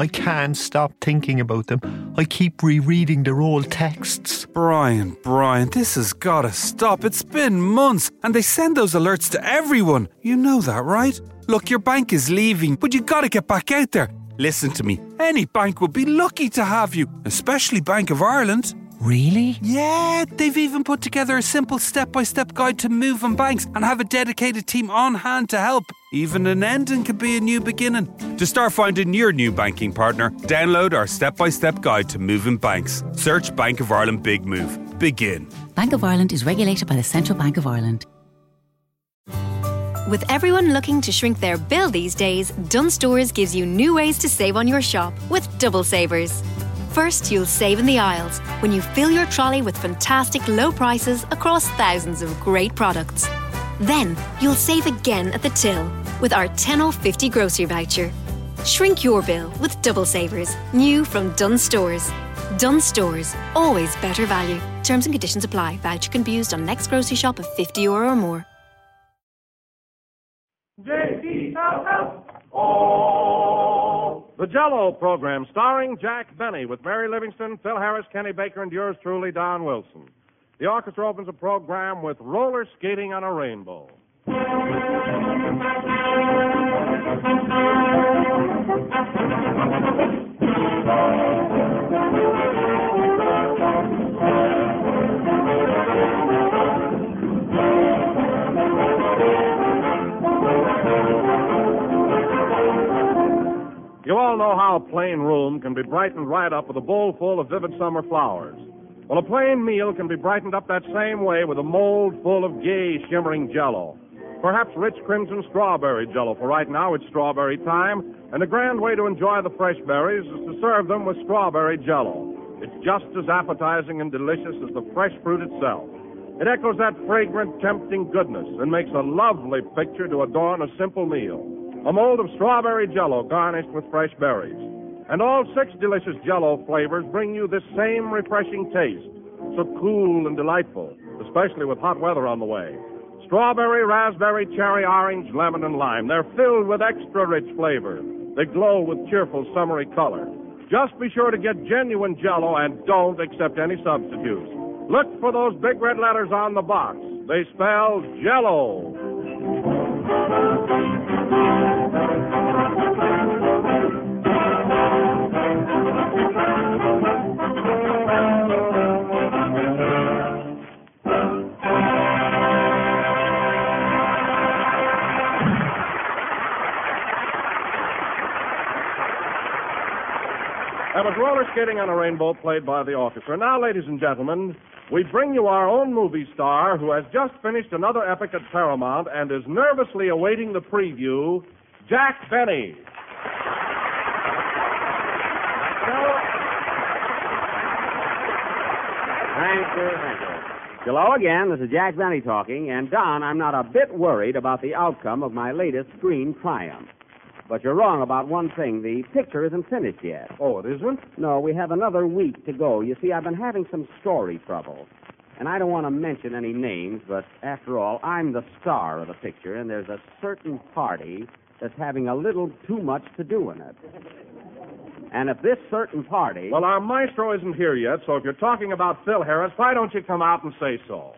I can't stop thinking about them. I keep rereading their old texts. Brian, Brian, this has got to stop. It's been months, and they send those alerts to everyone. You know that, right? Look, your bank is leaving, but you got to get back out there. Listen to me. Any bank would be lucky to have you, especially Bank of Ireland. Really? Yeah, they've even put together a simple step by step guide to moving banks and have a dedicated team on hand to help. Even an ending could be a new beginning. To start finding your new banking partner, download our step by step guide to moving banks. Search Bank of Ireland Big Move. Begin. Bank of Ireland is regulated by the Central Bank of Ireland. With everyone looking to shrink their bill these days, Dunnes Stores gives you new ways to save on your shop with double savers. First, you'll save in the aisles when you fill your trolley with fantastic low prices across thousands of great products. Then, you'll save again at the till with our 10 off 50 grocery voucher. Shrink your bill with double savers, new from Dunnes Stores. Dunnes Stores, always better value. Terms and conditions apply. Voucher can be used on next grocery shop of 50 euro or more. Oh. The Jello program starring Jack Benny with Mary Livingstone, Phil Harris, Kenny Baker, and yours truly, Don Wilson. The orchestra opens the program with roller skating on a rainbow. You all know how a plain room can be brightened right up with a bowl full of vivid summer flowers. Well, a plain meal can be brightened up that same way with a mold full of gay, shimmering jello. Perhaps rich crimson strawberry jello, for right now it's strawberry time, and a grand way to enjoy the fresh berries is to serve them with strawberry jello. It's just as appetizing and delicious as the fresh fruit itself. It echoes that fragrant, tempting goodness and makes a lovely picture to adorn a simple meal. A mold of strawberry jello garnished with fresh berries. And all six delicious jello flavors bring you this same refreshing taste, so cool and delightful, especially with hot weather on the way. Strawberry, raspberry, cherry, orange, lemon, and lime. They're filled with extra rich flavor. They glow with cheerful summery color. Just be sure to get genuine jello and don't accept any substitutes. Look for those big red letters on the box. They spell jello. That was roller skating on a rainbow played by the orchestra. Now, ladies and gentlemen, we bring you our own movie star who has just finished another epic at Paramount and is nervously awaiting the preview, Jack Benny. Thank you, thank you. Hello again. This is Jack Benny talking. And, Don, I'm not a bit worried about the outcome of my latest screen triumph. But you're wrong about one thing. The picture isn't finished yet. Oh, it isn't? No, we have another week to go. You see, I've been having some story trouble. And I don't want to mention any names, but after all, I'm the star of the picture, and there's a certain party that's having a little too much to do in it. And if this certain party. Well, our maestro isn't here yet, so if you're talking about Phil Harris, why don't you come out and say so?